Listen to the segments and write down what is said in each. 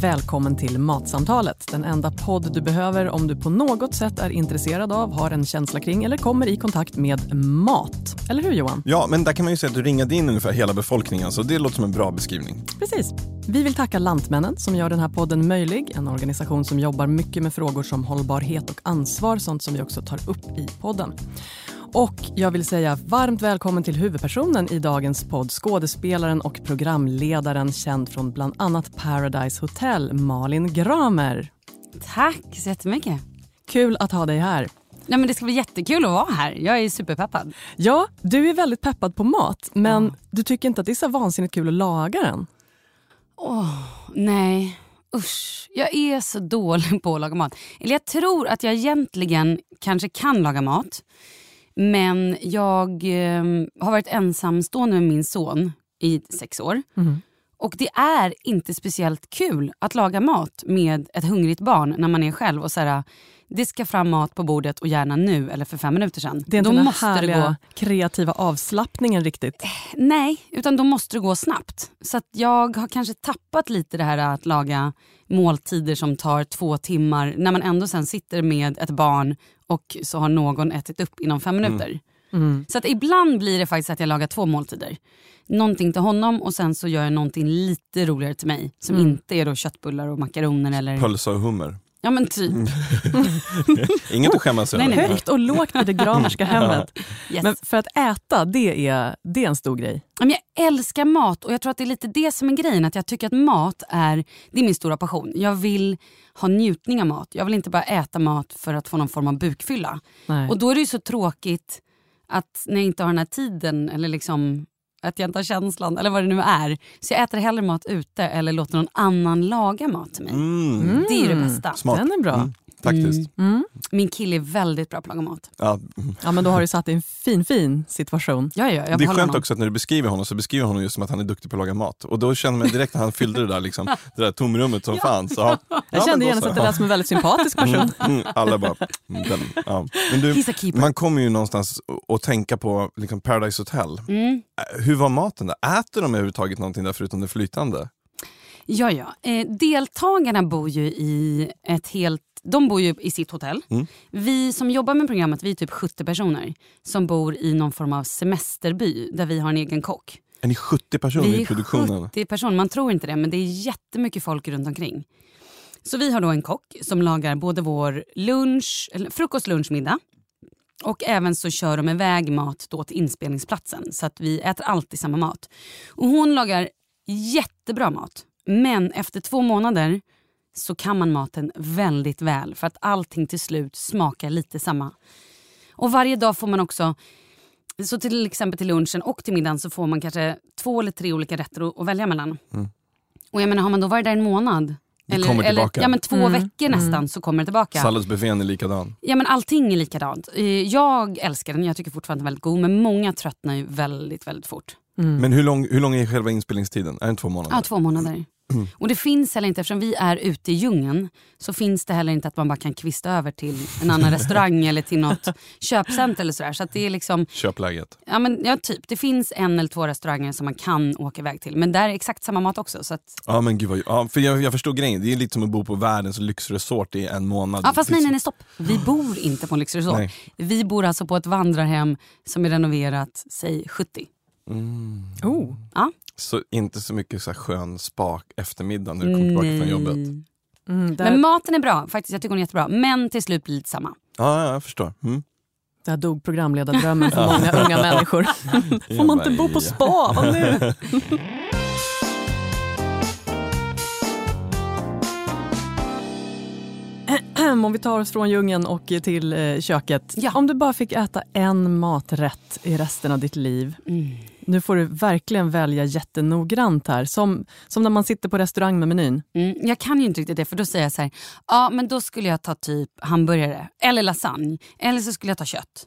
Välkommen till Matsamtalet. Den enda podd du behöver om du på något sätt är intresserad av, har en känsla kring eller kommer i kontakt med mat. Eller hur Johan? Ja, men där kan man ju säga att du ringade in ungefär hela befolkningen, så det låter som en bra beskrivning. Precis. Vi vill tacka Lantmännen som gör den här podden möjlig. En organisation som jobbar mycket med frågor som hållbarhet och ansvar, sånt som vi också tar upp i podden. Och jag vill säga varmt välkommen till huvudpersonen i dagens podd, skådespelaren och programledaren känd från bland annat Paradise Hotel, Malin Gramer. Tack så jättemycket. Kul att ha dig här. Nej, men det ska bli jättekul att vara här. Jag är superpeppad. Ja, du är väldigt peppad på mat, men ja. du tycker inte att det är så vansinnigt kul att laga den? Åh, oh, nej. Usch, jag är så dålig på att laga mat. Eller jag tror att jag egentligen kanske kan laga mat. Men jag eh, har varit ensamstående med min son i sex år. Mm. Och det är inte speciellt kul att laga mat med ett hungrigt barn när man är själv och så det ska fram mat på bordet och gärna nu eller för fem minuter sedan. Det är inte då den måste härliga gå... kreativa avslappningen riktigt. Eh, nej, utan då måste det gå snabbt. Så jag har kanske tappat lite det här att laga måltider som tar två timmar när man ändå sen sitter med ett barn och så har någon ätit upp inom fem mm. minuter. Mm. Mm. Så att ibland blir det faktiskt att jag lagar två måltider. Någonting till honom och sen så gör jag någonting lite roligare till mig. Som mm. inte är då köttbullar och makaroner eller... Pölsa och hummer. Ja men typ. Inget att skämmas över. Högt och lågt i det gramerska hemmet. Yes. Men för att äta, det är, det är en stor grej. Jag älskar mat och jag tror att det är lite det som är grejen. Att jag tycker att mat är, det är min stora passion. Jag vill ha njutning av mat. Jag vill inte bara äta mat för att få någon form av bukfylla. Nej. Och då är det ju så tråkigt att när jag inte har den här tiden eller liksom att jag inte har känslan eller vad det nu är. Så jag äter hellre mat ute eller låter någon annan laga mat till mig. Mm. Det är det bästa. Smart. Den är bra. Mm. Faktiskt. Mm. mm. Min kille är väldigt bra på att laga mat. Ja. ja men då har du satt i en fin fin situation. Ja, ja, det är skönt honom. också att när du beskriver honom så beskriver honom just som att han är duktig på att laga mat. Och då känner man direkt när han fyllde det där, liksom, det där tomrummet som ja. fanns. Så, ja, jag kände genast att det lät som en väldigt sympatisk person. Mm, mm, alla bara, den, ja. Men du, man kommer ju någonstans att tänka på liksom Paradise Hotel. Mm. Äh, hur var maten där? Äter de överhuvudtaget någonting där förutom det flytande? Ja, ja. Eh, deltagarna bor ju i ett helt de bor ju i sitt hotell. Mm. Vi som jobbar med programmet vi är typ 70 personer som bor i någon form av semesterby där vi har en egen kock. Är ni 70 personer i produktionen? 70 personer, man tror inte det men det är jättemycket folk runt omkring. Så vi har då en kock som lagar både vår lunch, frukost, lunch, middag. Och även så kör de iväg mat då till inspelningsplatsen så att vi äter alltid samma mat. Och hon lagar jättebra mat. Men efter två månader så kan man maten väldigt väl för att allting till slut smakar lite samma. Och varje dag får man också, så till exempel till lunchen och till middagen så får man kanske två eller tre olika rätter att, välja mellan. Mm. Och jag menar har man då varit där en månad eller, kommer eller ja, men två mm. veckor nästan mm. så kommer det tillbaka. Salladsbuffén är likadan. Ja men allting är likadant. Eh, jag älskar den, jag tycker fortfarande den är väldigt god men många tröttnar ju väldigt väldigt fort. Mm. Men hur lång, hur lång är själva inspelningstiden? Är den två månader? Ja två månader. Mm. Och det finns heller inte, eftersom vi är ute i djungeln, så finns det heller inte att man bara kan kvista över till en annan restaurang eller till något köpcenter eller sådär. Så att det är liksom... Köpläget? Ja, men, ja, typ. Det finns en eller två restauranger som man kan åka iväg till. Men där är exakt samma mat också. Så att... Ja men gud vad, ja, för jag, jag förstår grejen, det är lite som att bo på världens lyxresort i en månad. Ja fast nej nej, nej stopp. Vi bor inte på en lyxresort. Nej. Vi bor alltså på ett vandrarhem som är renoverat, säg 70. Mm. Oh. Ja. Så inte så mycket så här skön spak eftermiddag när du kommer tillbaka från jobbet? Mm, där... Men maten är bra, faktiskt. Jag tycker hon är jättebra. Men till slut blir det lite samma. Ja, ja jag förstår. Mm. Där dog programledardrömmen för många unga människor. Får man inte bo på spa? Vad nu? Om vi tar oss från djungeln och till eh, köket. Ja. Om du bara fick äta en maträtt i resten av ditt liv, mm nu får du verkligen välja jättenoggrant här. Som, som när man sitter på restaurang med menyn. Mm, jag kan ju inte riktigt det för då säger jag så här, ja men då skulle jag ta typ hamburgare eller lasagne. Eller så skulle jag ta kött.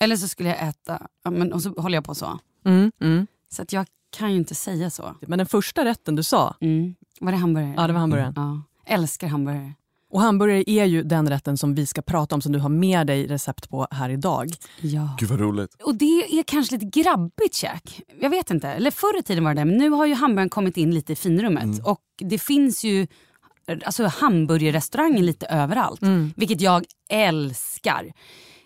Eller så skulle jag äta, ja, men, och så håller jag på så. Mm, mm. Så att jag kan ju inte säga så. Men den första rätten du sa? Mm. Var det hamburgare? Ja det var hamburgaren. Ja. Älskar hamburgare. Och hamburgare är ju den rätten som vi ska prata om som du har med dig recept på här idag. Ja. Gud vad roligt. Och det är kanske lite grabbigt käk. Jag vet inte. Eller förr i tiden var det. Men nu har ju hamburgaren kommit in lite i finrummet. Mm. Och det finns ju alltså, hamburgerrestauranger lite överallt. Mm. Vilket jag älskar.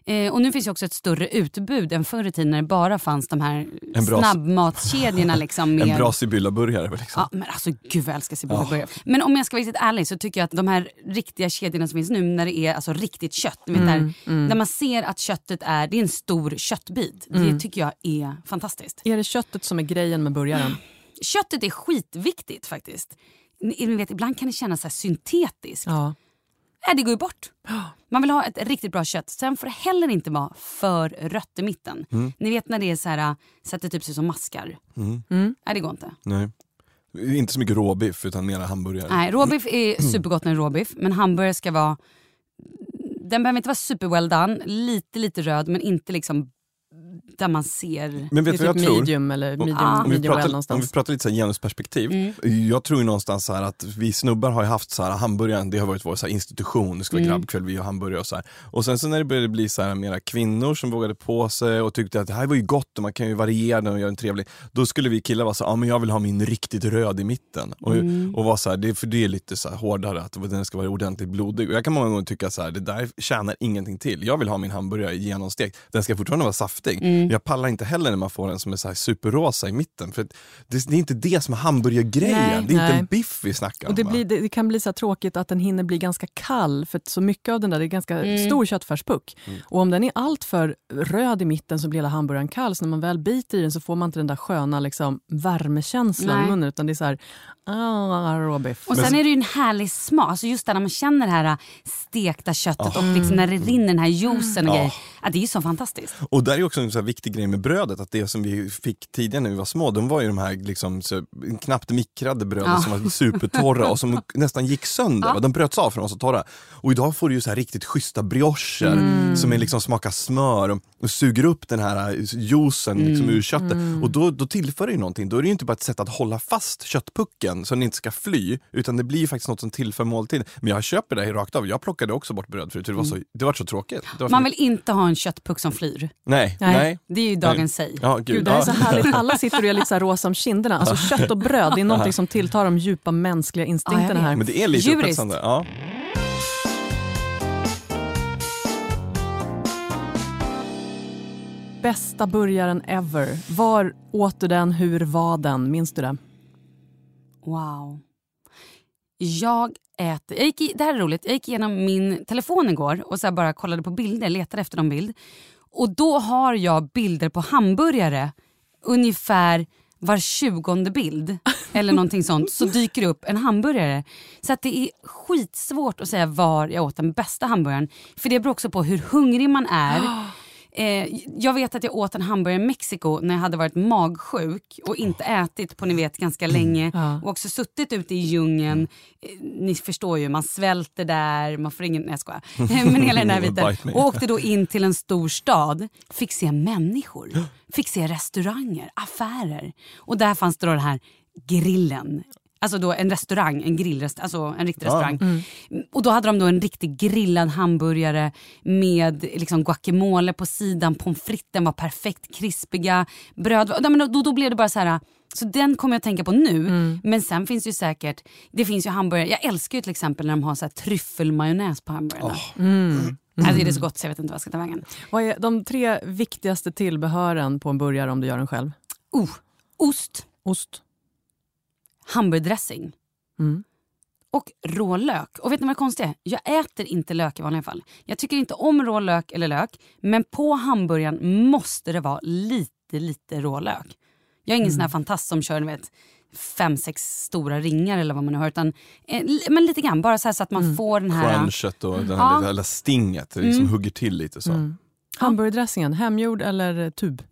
Eh, och nu finns ju också ett större utbud än förr i tiden när det bara fanns de här snabbmatskedjorna. Liksom med... En bra Sibylla-burgare. Liksom. Ja, men alltså gud vad jag älskar Sibylla-burgare. Oh. Men om jag ska vara riktigt ärlig så tycker jag att de här riktiga kedjorna som finns nu när det är alltså riktigt kött. Mm, där, mm. där man ser att köttet är, det är en stor köttbit. Mm. Det tycker jag är fantastiskt. Är det köttet som är grejen med burgaren? Köttet är skitviktigt faktiskt. Ni vet, ibland kan det kännas så syntetiskt. Ja. Nej, det går ju bort. Man vill ha ett riktigt bra kött. Sen får det heller inte vara för rött i mitten. Mm. Ni vet när det är så här, så att det typ ser ut som maskar. Mm. Mm. Nej, det går inte. Nej. Inte så mycket råbiff utan mera hamburgare. Nej, råbiff är supergott när det är råbiff. Men hamburgare ska vara... Den behöver inte vara super well done. Lite, lite röd men inte liksom där man ser... Men vet det är typ jag medium tror? eller medium, ah. medium pratar, well någonstans. Om vi pratar lite så genusperspektiv. Mm. Jag tror ju någonstans så att vi snubbar har ju haft så här, hamburgaren, det har varit vår så institution, det ska vara mm. grabbkväll, vi har hamburgare och så här. Och sen så när det började bli så här, mera kvinnor som vågade på sig och tyckte att det här var ju gott och man kan ju variera den och göra den trevlig. Då skulle vi killar vara så ja ah, men jag vill ha min riktigt röd i mitten. Och, mm. och vara så här, det, för det är lite så hårdare, att den ska vara ordentligt blodig. Och jag kan många gånger tycka så här, det där tjänar ingenting till. Jag vill ha min hamburgare genomstekt. Den ska fortfarande vara saftig. Mm. Jag pallar inte heller när man får en som är så här superrosa i mitten. För det, det är inte det som är hamburgergrejen. Nej, det är nej. inte en biff vi snackar och det, blir, det, det, kan bli så tråkigt att den hinner bli ganska kall för så mycket av den där, det är ganska mm. stor köttfärspuck. Mm. Och om den är alltför röd i mitten så blir hela hamburgaren kall. Så när man väl biter i den så får man inte den där sköna liksom, värmekänslan i munnen utan det är så här, ah, råbiff. Och sen är det ju en härlig smak, alltså just där när man känner det här stekta köttet oh. och liksom när det rinner den här juicen och oh. grejer. Ja, det är ju så fantastiskt. Och där är också en så viktig grej med brödet, att det som vi fick tidigare när vi var små, de var ju de här liksom, så, knappt mikrade bröden ja. som var supertorra och som nästan gick sönder. Ja. De bröts av för de var så torra. Och idag får du ju så här riktigt schyssta briocher mm. som är liksom smakar smör och, och, suger upp den här juicen mm. liksom, ur köttet. Mm. Och då, då tillför det ju någonting. Då är det ju inte bara ett sätt att hålla fast köttpucken så den inte ska fly, utan det blir ju faktiskt något som tillför måltiden. Men jag köper det rakt av. Jag plockade också bort bröd förut, det var så, mm. det var så tråkigt. Var Man vill inte ha en köttpuck som flyr. Nej. nej. nej. Det är ju dagens säg. Ja, gud. gud. det är så härligt. Alla sitter och är lite så rosa om kinderna. Alltså kött och bröd, det är något som tilltar de djupa mänskliga instinkterna här. Men det är lite upphetsande. Ja. Bästa burgaren ever. Var åt du den? Hur var den? Minns du det? Wow. Jag äter... Jag gick, det här är roligt. Jag gick igenom min telefon igår och så bara kollade på bilder, letade efter någon bild. Och då har jag bilder på hamburgare ungefär var tjugonde bild eller någonting sånt så dyker det upp en hamburgare. Så att det är skitsvårt att säga var jag åt den bästa hamburgaren. För det beror också på hur hungrig man är. Eh, jag vet att jag åt en hamburgare i Mexiko när jag hade varit magsjuk och inte ätit på ni vet ganska mm. länge. Ja. Och också suttit ute i djungeln. Eh, ni förstår ju, man svälter där, man får ingen... Nej jag skojar. Men hela den här biten. Och åkte då in till en stor stad. Fick se människor, fick se restauranger, affärer. Och där fanns det då den här grillen Alltså då en restaurang, en grillrestaurang, alltså en riktig ja. restaurang. Mm. Och då hade de då en riktig grillad hamburgare med liksom guacamole på sidan, pommes fritesen var perfekt krispiga, bröd, då, då blev det bara så här så den kommer jag att tänka på nu. Mm. Men sen finns det ju säkert, det finns ju hamburgare, jag älskar ju till exempel när de har så här tryffelmajonnäs på hamburgarna. Oh. Mm. Mm. Alltså det är så gott så jag vet inte vad jag ska ta vägen. Vad är de tre viktigaste tillbehören på en burgare om du gör den själv? Oh, ost. Ost hamburgardressing. Mm. Och rålök. Och vet ni vad det konstiga är? Jag äter inte lök i vanliga fall. Jag tycker inte om rålök eller lök. Men på hamburgaren måste det vara lite, lite rålök. Jag är ingen mm. sån här fantast som kör vet, fem, sex stora ringar eller vad man nu har. Utan, eh, men lite grann, bara så, här så att man mm. får den här... Crunchet och den här, ja. stinget, det liksom mm. hugger till lite så. Mm. Hamburgardressingen, hemgjord eller tub?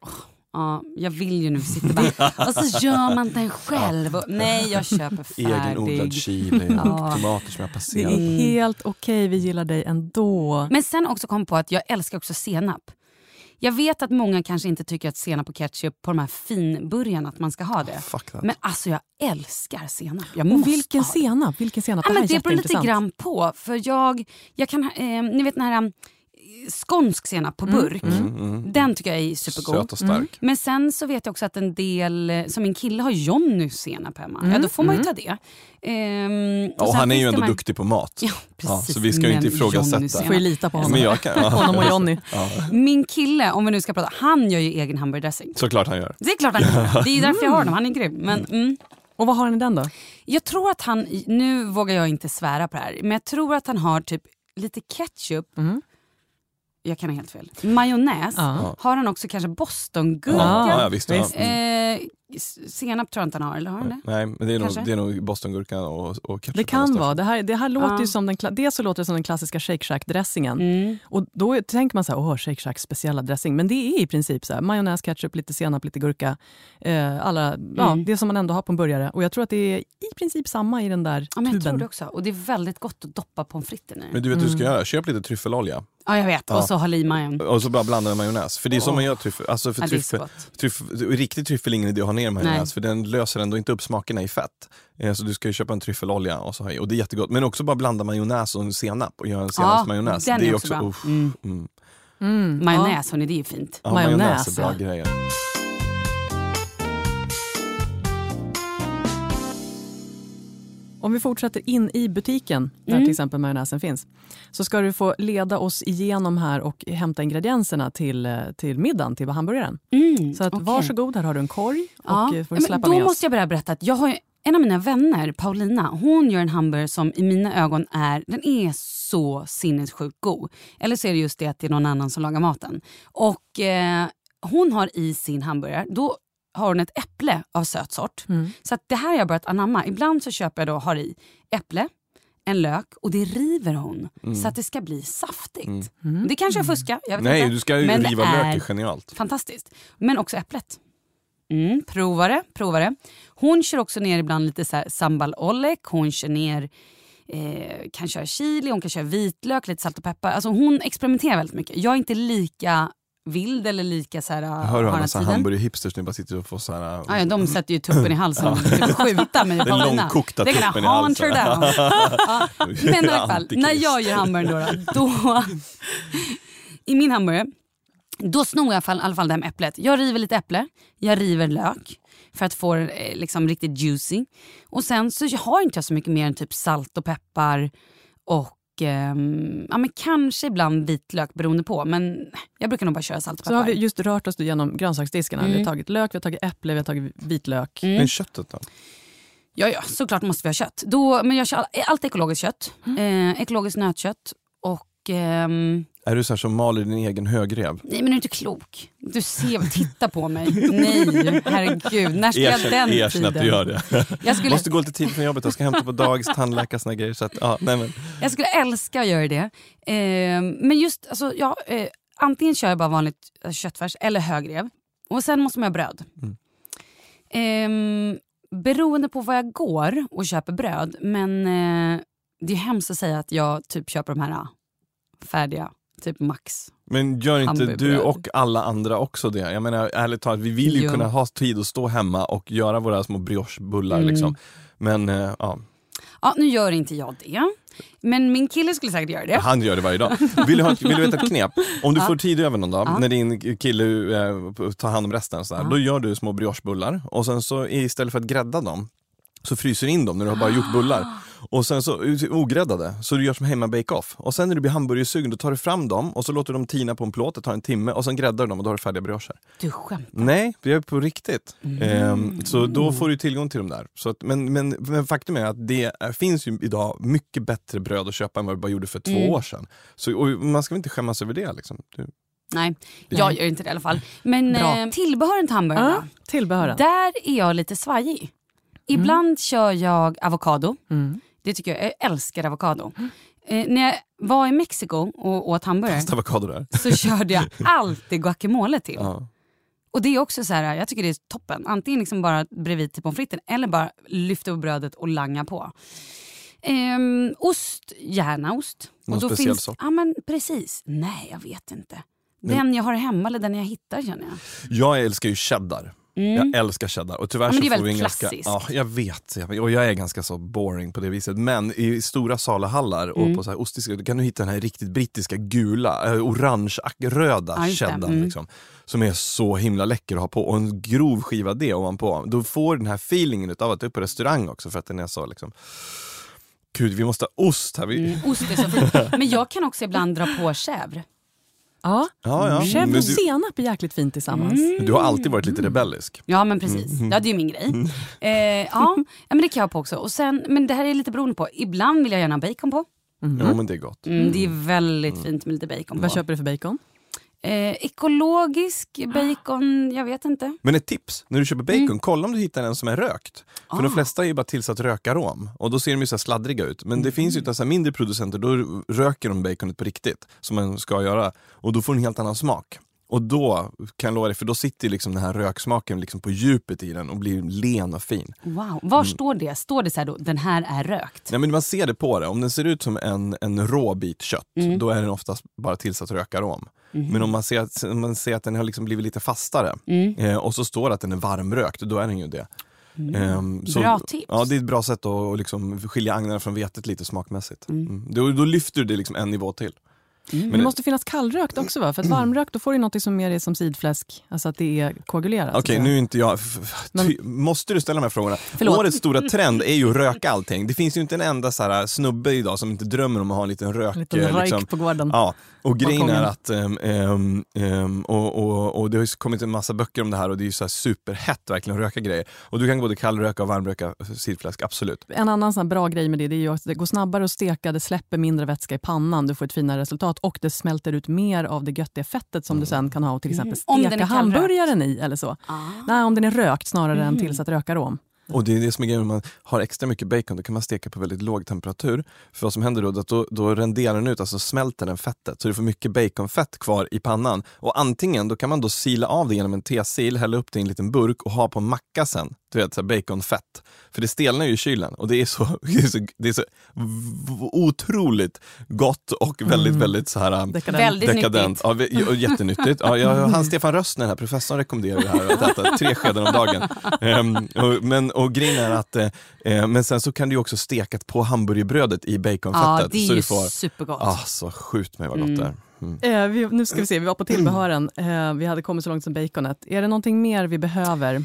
Oh, Ja, jag vill ju nu sitta bara, och så gör man den själv. Och, nej, jag köper färdig. Egenodlad chili och ja. tomater som jag passerat. Det är helt okej, okay, vi gillar dig ändå. Men sen också kom på att jag älskar också senap. Jag vet att många kanske inte tycker att senap och ketchup på de här finburgarna att man ska ha det. Fuck that. Men alltså jag älskar senap. Jag Och måste vilken ha det. senap? Vilken senap? Ja, det här men är det beror lite grann på. För jag, jag kan, eh, ni vet den här eh, skånsk senap på burk. Den tycker jag är supergod. Söt och stark. Men sen så vet jag också att en del, eh, som min kille har Jonny senap hemma. Ja då får man ju ta det. Ehm, Ja, och sen han är ju ändå här- duktig på mat. Ja, precis. så vi ska ju inte ifrågasätta. Johnny. Får ju lita på honom. Men jag kan, ja. Honom och Jonny. Min kille, om vi nu ska prata, han gör ju egen hamburgardressing. Såklart han gör. Det är klart han gör. Det är därför jag har honom, han är grym. Men, mm. Och vad har han i den då? Jag tror att han, nu vågar jag inte svära på det här, men jag tror att han har typ lite ketchup. Jag kan ha helt fel. Majonnäs. Ja. Har han också kanske bostongurka? Ja, ja, visst. Ja. visst. Eh, s- senap tror jag inte han har, eller har han det? Nej, men det är, nog, det är nog bostongurkan och, och ketchup. Det kan vara. Det här, det här låter Ja. ju som den, dels så låter det som den klassiska Shake Shack-dressingen. Mm. Och då tänker man så här, åh, Shake Shacks speciella dressing. Men det är i princip så här, majonnäs, ketchup, lite senap, lite gurka. Eh, alla, ja, Mm. det som man ändå har på en burgare. Och jag tror att det är i princip samma i den där Ja, men jag tror tuben. det också. Och det är väldigt gott att doppa pommes fritesen i. Men du vet hur du ska göra? Köp lite tryffelolja Ja jag vet, och så ha i majon. och så bara blanda med majonnäs. För det är så man gör tryffel. Alltså för Ja, är tryffel, tryffel, riktig tryffel är ingen idé att ha ner majonnäs Nej. för den löser ändå inte upp smakerna i fett. Eh, Så du ska ju köpa en tryffelolja och så ha i. Och det är jättegott. Men också bara blanda majonnäs och en senap och göra en senapsmajonnäs. den det är också bra. uff, Mm. mm. Majonnäs, hörni, det är ju fint. Ja, Majonnäs, majonnäs är bra ja. grejer. Om vi fortsätter in i butiken, där Mm. till exempel majonnäsen finns, så ska du få leda oss igenom här och hämta ingredienserna till, eh, till middagen, till hamburgaren. Mm, Så att, okej. varsågod, här har du en korg och Ja. eh, får Ja, du men släppa då med oss. måste jag bara berätta att jag har en av mina vänner, Paulina, hon gör en hamburgare som i mina ögon är, den är så sinnessjukt god. Eller så är det just det att det är någon annan som lagar maten. Och eh, hon har i sin hamburgare, då har hon ett äpple av söt sort. Mm. Så att det här har jag börjat anamma. Ibland så köper jag då, har i äpple, en lök och det river hon så att det ska bli saftigt. Det kanske jag fuskar, jag vet Mm. Nej, inte. du ska ju Men riva lök, är genialt. Fantastiskt. Men också äpplet. Mm, prova det, prova det. Hon kör också ner ibland lite så här sambal ollek, hon kör ner eh, kan köra chili, hon kan köra vitlök, lite salt och peppar. Alltså hon experimenterar väldigt mycket. Jag är inte lika vild eller lika så här, Jag hör hur tiden. hamburgerhipsters nu bara sitter och får så här... Ja, ja, de sätter ju tuppen i halsen och typ skjuta mig Den långkokta tuppen i halsen. down. ja. Men i alla fall, när jag gör hamburgaren då, då i min hamburgare, då snor jag i alla fall, i alla fall det här med äpplet. Jag river lite äpple, jag river lök för att få det eh, liksom riktigt juicy. Och sen så har inte jag så mycket mer än typ salt och peppar och ehm, ja, men kanske ibland vitlök beroende på. Men jag brukar nog bara köra salt och Så peppar. har vi just rört oss genom grönsaksdiskarna. Vi har tagit lök, vi har tagit äpple, vi har tagit vitlök. Men köttet då? Ja, ja, såklart måste vi ha kött. Då, men jag kör all, allt ekologiskt kött. Eh, ekologiskt nötkött. Och... ehm, Är du så som maler din egen högrev? nej men du är inte klok. Du ser, titta på mig. Nej, herregud. När ska jag Erkänn, den erkänn tiden? att du gör det. Jag skulle, Måste gå lite tidigt från jobbet, jag ska hämta på dagis, tandläkare såna grejer. Så att, ja, nej men. jag skulle älska att göra det. Ehm, men just, alltså, ja, eh, antingen kör jag bara vanligt eh, köttfärs eller högrev. Och sen måste man ha bröd. Mm. Ehm, beroende på var jag går och köper bröd. Men eh, det är hemskt att säga att jag typ köper de här ah, färdiga, typ Max. Men gör inte du och alla andra också det? Jag menar ärligt talat, vi vill ju Jo. kunna ha tid att stå hemma och göra våra små briochebullar. Mm. Liksom. Men eh, ja, Ja, nu gör inte jag det. Men min kille skulle säkert göra det. han gör det varje dag. Vill du, ha, vill du veta ett knep? Om du får tid över någon dag, Ja. när din kille eh, tar hand om resten, så här, Ja. då gör du små briochebullar och sen så istället för att grädda dem så fryser du in dem när du har bara gjort bullar. Och sen så ogräddade, så du gör som hemma bake-off. Och sen när du blir hamburgersugen då tar du fram dem och så låter du dem tina på en plåt, det tar en timme och sen gräddar du dem och då har du färdiga briocher. Du skämtar. Nej, vi är på riktigt. Mm. Ehm, så då får du tillgång till dem där. Så att, men, men, men faktum är att det är, finns ju idag mycket bättre bröd att köpa än vad det bara gjorde för två Mm. år sedan. Så, och man ska väl inte skämmas över det. Liksom. Du, Nej, jag gör inte det i alla fall. Men Bra. eh, tillbehören till hamburgarna. Ja, tillbehören. Där är jag lite svajig. Ibland kör jag avokado. Mm. Det tycker jag, jag älskar avokado. Eh, när jag var i Mexiko och åt hamburgare så körde jag alltid guacamole till. Ja. Och det är också så här, jag tycker det är toppen. Antingen liksom bara bredvid till pommes fritesen eller bara lyfta upp brödet och langa på. Ehm, ost, gärna ost. Någon och då speciell finns, sort? Ja men precis. Nej jag vet inte. Den jag har hemma eller den jag hittar känner jag. Jag älskar ju cheddar. Jag älskar cheddar. Och tyvärr Mm. Ja, men det är väldigt en ganska, klassiskt. ja, jag vet. Och jag är ganska så boring på det viset. Men i stora saluhallar och Mm. på så här ostiska, då kan du hitta den här riktigt brittiska gula, äh, orange, röda Ja, just det. cheddar. Mm. Liksom, som är så himla läcker att ha på. Och en grov skiva det ovanpå. Då får den här feelingen av att du är på restaurang också för att den är så liksom Gud, vi måste ha ost här. Vi... Mm, ost är så. Men jag kan också ibland dra på chèvre. Ja, Ja, ja. chèvre Men och du, senap är jäkligt fint tillsammans. Mm. du har alltid varit lite rebellisk. Ja men precis, ja, det är ju min grej. Mm. Eh, ja, ja men det kan jag på också. Och sen, men det här är lite beroende på. Ibland vill jag gärna ha bacon på. Ja, men det är gott. Mm, det är väldigt fint med lite bacon på. Vad köper du för bacon? Eh, ekologisk bacon, jag vet inte. Men ett tips, när du köper bacon, Mm. kolla om du hittar en som är rökt. För Ah. de flesta är ju bara tillsatt rökarom och då ser de ju så sladdriga ut. Men det finns ju Mm. så mindre producenter, då röker de baconet på riktigt, som man ska göra. Och då får en helt annan smak. Och då kan jag lova dig, för då sitter liksom den här röksmaken liksom på djupet i den och blir len och fin. Wow. Var står det? Står det så här då, den här är rökt? Nej, men man ser det på det, om den ser ut som en, en rå bit kött, Mm. då är den oftast bara tillsatt rökarom. Men om man ser att, om man ser att den har liksom blivit lite fastare Mm. eh, och så står det att den är varmrökt, då är den ju det. Ehm, så- Bra tips. Ja, det är ett bra sätt att att liksom skilja agnarna från vetet lite smakmässigt. Mm. Då, då lyfter du det liksom en nivå till. Men det- måste finnas kallrökt också va? För att varmrökt då får du något som mer är som sidfläsk, alltså att det är koagulerat. Okej, att nu är inte jag... Men- måste du ställa de här frågorna? Förlåt. Årets stora trend är ju att röka allting. Det finns ju inte en enda så här snubbe idag som inte drömmer om att ha en liten rök. En liten eh, röjk liksom. på gården. Ja, och grejen är att, ehm, ehm, och, och, och det har ju kommit en massa böcker om det här och det är ju så här superhett verkligen att röka grejer. Och du kan både kallröka och varmröka sidfläsk, absolut. En annan sån här bra grej med det, det är ju att det går snabbare att steka, det släpper mindre vätska i pannan, du får ett finare resultat och det smälter ut mer av det göttiga fettet som du sen kan ha och till exempel Mm. Steka kallrökt. hamburgaren i eller så. Ah. Nej, om den är rökt snarare Mm. än tillsatt rökarom. Och det är det som är grejen, om man har extra mycket bacon då kan man steka på väldigt låg temperatur. För vad som händer då, då, då renderar den ut, alltså smälter den fettet. Så du får mycket baconfett kvar i pannan. Och antingen då kan man då sila av det genom en tesil, hälla upp det i en liten burk och ha på en macka sen. Du vet, så här baconfett. För det stelnar ju i kylen och det är så, det är så, det är så otroligt gott och väldigt, väldigt så här Dekadent. Väldigt dekadent. nyttigt. Ja, jättenyttigt. Ja, jag, han Stefan Röstner, den här professorn, rekommenderar det här att äta tre skedar om dagen. Ehm, och, men, och grejen är att, eh, eh, men sen så kan du också steka på hamburgerbrödet i Ja, baconfettet. det är så ju du får, supergott. ah, så skjut mig vad gott det är. Mm. Eh, vi, nu ska vi se, vi var på tillbehören. Eh, vi hade kommit så långt som baconet. Är det någonting mer vi behöver?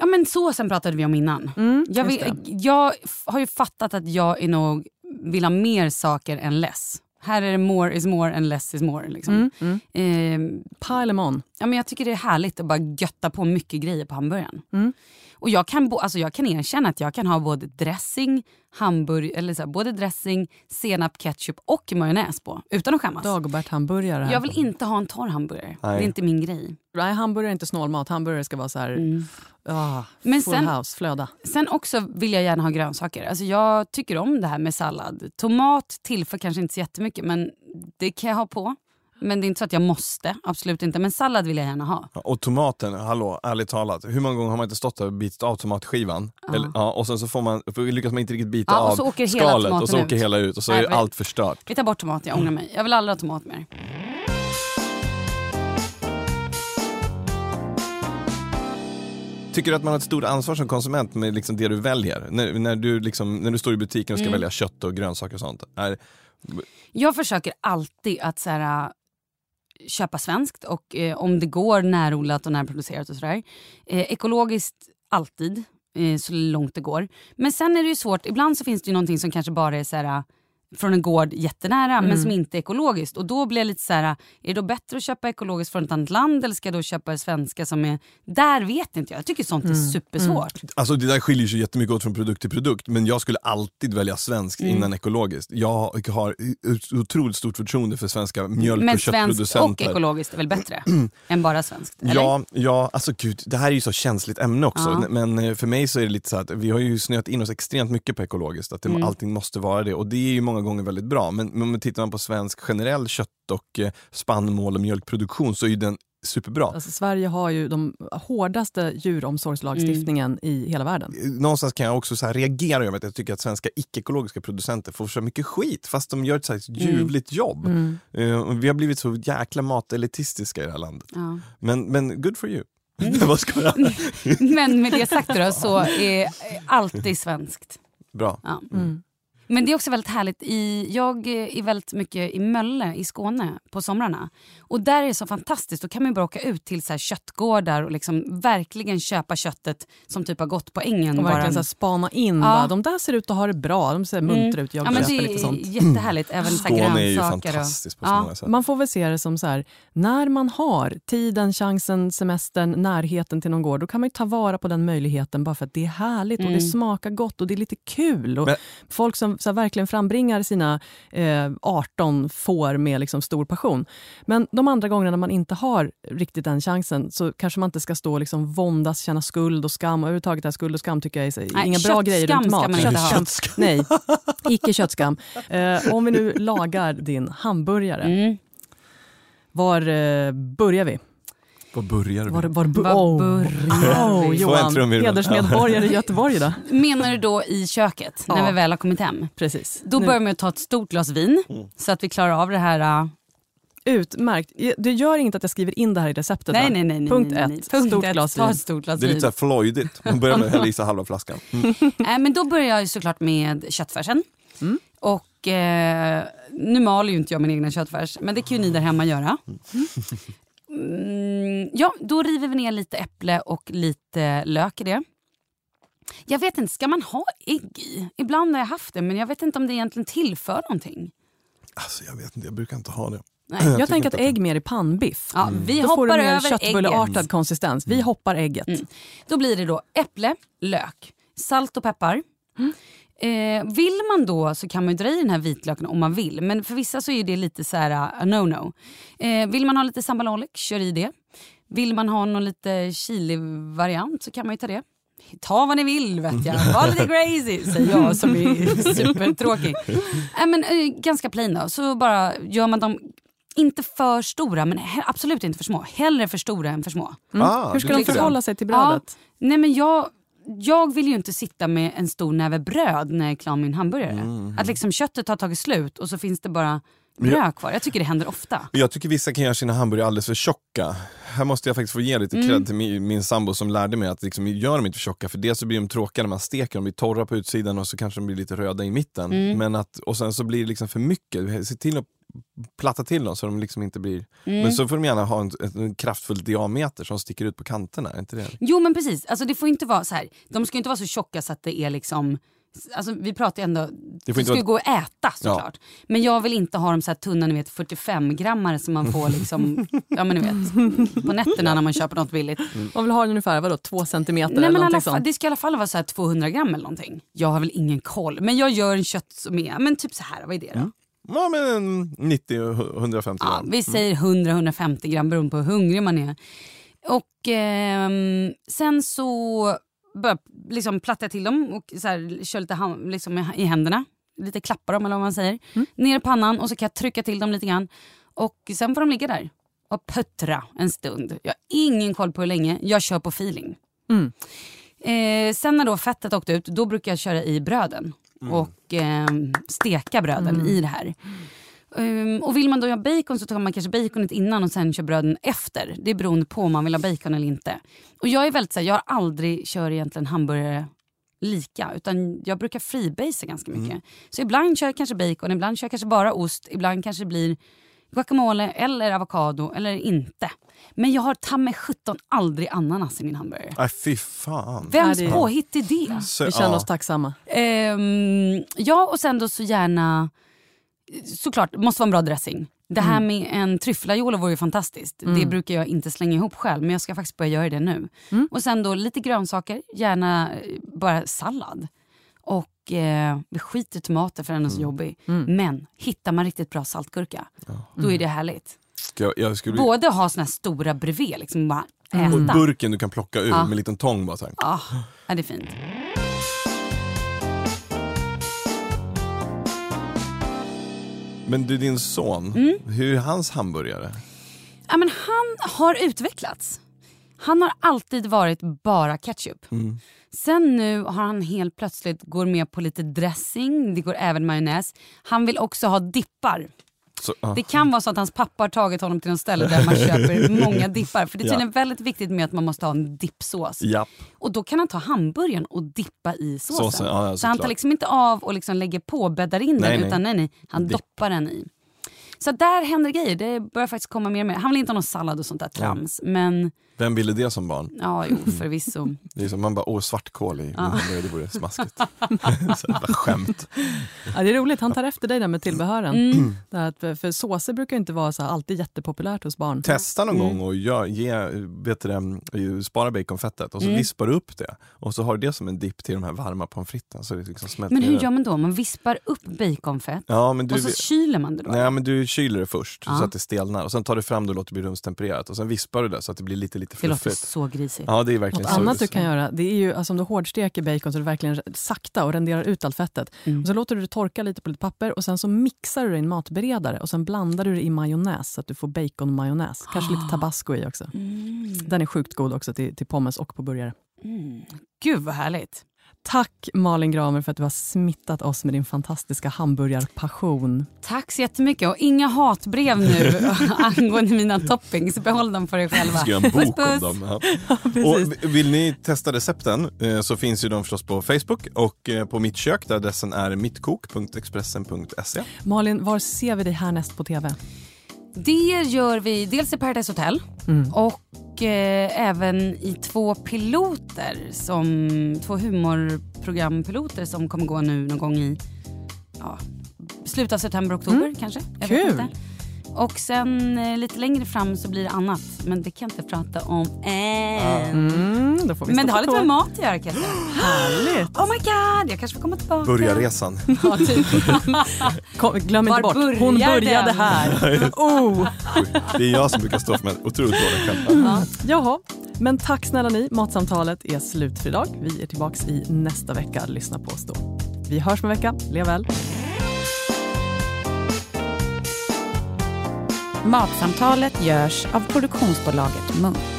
Ja men såsen pratade vi om innan. Mm, Jag, vill, jag har ju fattat att jag är nog vill ha mer saker än less. Här är det more is more and less is more. Liksom. Mm, mm. Ehm, Pile ja, men jag tycker det är härligt att bara götta på mycket grejer på hamburgaren. Mm. Och jag kan, bo, alltså jag kan erkänna att jag kan ha både dressing, hamburg, eller så här, både dressing, senap, ketchup och majonnäs på utan att skämmas. Dagobert-hamburgare. här. Jag vill inte ha en torr hamburgare. Det Nej. är inte min grej. Nej, hamburgare är inte snålmat. Hamburgare ska vara så här, ah, Mm. Men full sen- house, flöda. Sen också vill jag gärna ha grönsaker. Alltså jag tycker om det här med sallad. Tomat tillför kanske inte så jättemycket men det kan jag ha på. Men det är inte så att jag måste, absolut inte. Men sallad vill jag gärna ha. Och tomaten, hallå, ärligt talat, hur många gånger har man inte stått där och bitit av tomatskivan? Eller, ja, och sen så får man, lyckas man inte riktigt bita Ja, och av skalet och så åker ut. hela ut och så Nej, är allt förstört. Vi tar bort tomat, jag ångrar mig. Jag vill aldrig ha tomat mer. Tycker du att man har ett stort ansvar som konsument med liksom det du väljer? När, när, du liksom, när du står i butiken och ska Mm. välja kött och grönsaker och sånt. Är, Jag försöker alltid att så här, köpa svenskt och eh, om det går närodlat och närproducerat och sådär. Eh, ekologiskt alltid, eh, så långt det går. Men sen är det ju svårt, ibland så finns det ju någonting som kanske bara är så här, från en gård jättenära men som inte är ekologiskt. Och då blir jag lite så här, är det då bättre att köpa ekologiskt från ett annat land eller ska jag då köpa det svenska som är... Där vet inte jag. Jag tycker sånt är supersvårt. Alltså det där skiljer sig jättemycket åt från produkt till produkt men jag skulle alltid välja svenskt Mm. innan ekologiskt. Jag har otroligt stort förtroende för svenska mjölk Men och svenskt och köttproducenter. ekologiskt är väl bättre än bara svenskt? Eller? Ja, ja, alltså gud, det här är ju så känsligt ämne också. Ja. Men eh, för mig så är det lite så att vi har ju snöat in oss extremt mycket på ekologiskt, att det, Mm. allting måste vara det. Och det är ju många gånger väldigt bra. Men, men om man tittar man på svensk generell kött och eh, spannmål och mjölkproduktion så är den superbra. Alltså, Sverige har ju de hårdaste djuromsorgslagstiftningen i hela världen. Någonstans kan jag också så reagera över att jag tycker att svenska icke-ekologiska producenter får så mycket skit fast de gör ett så här ljuvligt jobb. Mm. Eh, och vi har blivit så jäkla matelitistiska i det här landet. Ja. Men, men good for you. Vad ska jag? Men med det sagt då, så är alltid svenskt. Bra. Ja. Mm. Men det är också väldigt härligt. I, jag är väldigt mycket i Mölle i Skåne på somrarna. Och där är det så fantastiskt. Då kan man bara åka ut till så här köttgårdar och liksom verkligen köpa köttet som typ har gått på ängen. Och verkligen en- så här spana in. Ja. De där ser ut att ha det bra, de ser muntra ut, jag ja, men Det lite sånt. är jättehärligt. Även så här Skåne är ju grönsaker. och- fantastiskt på så Ja. många sätt. Man får väl se det som så här, när man har tiden, chansen, semestern, närheten till någon gård, då kan man ju ta vara på den möjligheten bara för att det är härligt och det Mm. smakar gott och det är lite kul. Och Men- folk som så här, verkligen frambringar sina eh, 18 får med liksom stor passion. Men de andra gångerna när man inte har riktigt den chansen så kanske man inte ska stå och liksom våndas, känna skuld och skam. Överhuvudtaget är skuld och skam tycker jag är så- Nej, inga bra grejer köttskam runt mat. ska man inte ha. Köttskam. Nej, icke köttskam. Eh, om vi nu lagar din hamburgare, Mm. var eh, börjar vi? Var börjar vi? Var, var, Var oh. börjar oh, vi? En Johan, hedersmedborgare i Göteborg idag. Menar du då i köket, när Ja. vi väl har kommit hem? Precis. Då Nu. börjar man ta ett stort glas vin så att vi klarar av det här. äh, Utmärkt. Det gör inget att jag skriver in det här i receptet. Nej, nej, nej, nej. Punkt nej, ett, nej. Punkt stort ett, glas ta vin. ett stort glas Det är lite vin. så här Floydigt. Man börjar med att hälla i sig halva flaskan. Mm. Nej, men då börjar jag såklart med köttfärsen. Mm. Och eh, nu maler ju inte jag min egna köttfärs, men det kan ju ni där hemma göra. Mm, ja, då river vi ner lite äpple och lite lök i det. Jag vet inte, ska man ha ägg i? Ibland har jag haft det, men jag vet inte om det egentligen tillför någonting. Alltså jag vet inte, jag brukar inte ha det. Nej. Jag, tycker tänker att ägg mer i pannbiff. Ja, vi Då får du hoppar mer över köttbulleartad konsistens. Vi hoppar ägget. Mm. Då blir det då äpple, lök, salt och peppar. Eh, vill man då så kan man ju dra i den här vitlöken om man vill. Men för vissa så är det lite så här uh, a no-no. Eh, vill man ha lite sambal kör i det. Vill man ha någon lite chili-variant så kan man ju ta det. Ta vad ni vill vet jag. Var lite crazy säger jag som är supertråkig. äh, men, eh, ganska plain då. Så bara gör man dem inte för stora men he- absolut inte för små. Hellre för stora än för små. Ah, Hur ska de förhålla sig till brödet? Nej men jag, jag vill ju inte sitta med en stor näve bröd när jag är klar med min hamburgare. Att liksom köttet har tagit slut och så finns det bara bröd kvar. Jag tycker det händer ofta. Jag tycker vissa kan göra sina hamburgare alldeles för tjocka. Här måste jag faktiskt få ge lite Mm. cred till min, min sambo som lärde mig att liksom, gör dem inte för tjocka för dels så blir de tråkiga när man steker, de blir torra på utsidan och så kanske de blir lite röda i mitten. Mm. Men att, och sen så blir det liksom för mycket. Se till att platta till dem så de liksom inte blir... Mm. Men så får de gärna ha en, en kraftfull diameter som sticker ut på kanterna. Är inte det? Jo men precis, alltså, det får inte vara så här. de ska inte vara så tjocka så att det är liksom Alltså, vi pratar ju ändå, det, ska ju vara- gå att äta såklart. Men jag vill inte ha de så här tunna ni vet, 45 grammar som man får liksom, ja men ni vet, på nätterna när man köper något billigt. Man vill ha den ungefär vadå, två centimeter Nej, eller någonting sånt. det ska i alla fall vara så här 200 gram eller någonting. Jag har väl ingen koll, men jag gör en kött som är, men typ så här, vad är det då? Ja men en 90-150 Ja, gram. vi säger 100-150 gram beroende på hur hungrig man är. Och ehm, sen så börjar liksom platta till dem och så här, kör lite ham- liksom i händerna. Lite klappa dem eller vad man säger. Ner i pannan och så kan jag trycka till dem lite grann. Och sen får de ligga där och puttra en stund. Jag har ingen koll på hur länge, jag kör på feeling. Mm. Eh, sen när då fettet åkte ut, då brukar jag köra i bröden. Och ehm, steka bröden i det här. Um, och vill man då ha bacon så tar man kanske baconet innan och sen kör bröden efter. Det är beroende på om man vill ha bacon eller inte. Och jag är väldigt så här, jag har aldrig kört egentligen hamburgare lika utan jag brukar freebasea ganska mycket. Så ibland kör jag kanske bacon, ibland kör jag kanske bara ost, ibland kanske det blir guacamole eller avokado eller inte. Men jag har ta mig 17 aldrig ananas i min hamburgare. Nej fy fan. Vems påhitt är det? Så, Vi känner ja. oss tacksamma. Ehm, ja, och sen då så gärna... Såklart, måste vara en bra dressing. Det här med en tryffelajola vore ju fantastiskt. Det brukar jag inte slänga ihop själv, men jag ska faktiskt börja göra det nu. Och sen då lite grönsaker, gärna eh, bara sallad. Och eh, vi skiter tomater för den är så jobbig. Men hittar man riktigt bra saltgurka, då är det härligt. Jag, jag skulle, Både ha såna här stora bredvid, liksom bara äta. och burken du kan plocka ur Ja. med en liten tång bara så här. Ja, det är fint. Men du din son, Mm. hur är hans hamburgare? Ja, men Han har utvecklats. Han har alltid varit bara ketchup. Mm. Sen nu har han helt plötsligt går med på lite dressing, det går även majonnäs. Han vill också ha dippar. Så, ja. Det kan vara så att hans pappa har tagit honom till en ställe där man köper många dippar. För det är Ja. tydligen väldigt viktigt med att man måste ha en dippsås. Japp. Och då kan han ta hamburgaren och dippa i såsen. Såsen, ja, ja, så han tar liksom inte av och liksom lägger på och bäddar in Nej, den nej. utan nej, nej, han Dipp. doppar den i. Så där händer grejer. Det börjar faktiskt komma mer och mer. Han vill inte ha någon sallad och sånt där trams. Men Vem ville det som barn? ja, jo förvisso. Det är som man bara, åh svartkål i hamburgare, det vore smaskigt. så, bara skämt. Ja, det är roligt, han tar efter dig där med tillbehören. Mm. Det här att, för såser brukar inte vara så här, alltid jättepopulärt hos barn. Testa någon Mm. gång och gör, ge, vet du, det, spara baconfettet och så Mm. vispar du upp det. Och så har du det som en dipp till de här varma pommes fritesen. Så det liksom smälter Men hur gör man då? Man vispar upp baconfett Ja, men du, och så kyler man det då? nej, men du kyler det först Ja. så att det stelnar och sen tar du fram det och låter det bli rumstempererat och sen vispar du det så att det blir lite, lite det låter fluffigt. så grisigt. Ja, det är verkligen Något så. annat du kan göra det är ju alltså, om du hårdsteker bacon så är det verkligen sakta och renderar ut allt fettet. Mm. Och så låter du det torka lite på lite papper och sen så mixar du det i en matberedare och sen blandar du det i majonnäs så att du får baconmajonnäs. Kanske lite tabasco i också. Mm. Den är sjukt god också till, till pommes och på burgare. Mm. Gud vad härligt. Tack Malin Gramer för att du har smittat oss med din fantastiska hamburgarpassion. Tack så jättemycket och inga hatbrev nu angående mina toppings. Behåll dem för er själva. Ska göra en bok Puss, puss. om dem. Ja. Och vill ni testa recepten eh, så finns ju de förstås på Facebook och eh, på mitt kök där adressen är mittkok.expressen.se. Malin, var ser vi dig härnäst på tv? Det gör vi dels i Paradise Hotel och eh, även i två piloter, som, två humorprogrampiloter som kommer gå nu någon gång i ja, slutet av september, oktober kanske. Jag vet Kul. Och sen eh, lite längre fram så blir det annat, men det kan jag inte prata om än. Mm, då får vi Men det har på lite med mat att göra kan jag säga. Härligt! Oh my god, jag kanske får komma tillbaka. Burgarresan. Ja, typ. Kom, glöm inte Var bort, börjar hon började den? här. Oh. Det är jag som brukar stå för med otroligt dåliga skämt. Jaha, men tack snälla ni. Matsamtalet är slut för idag. Vi är tillbaks i nästa vecka. Lyssna på oss då. Vi hörs om en vecka. Lev väl. Matsamtalet görs av produktionsbolaget Munk.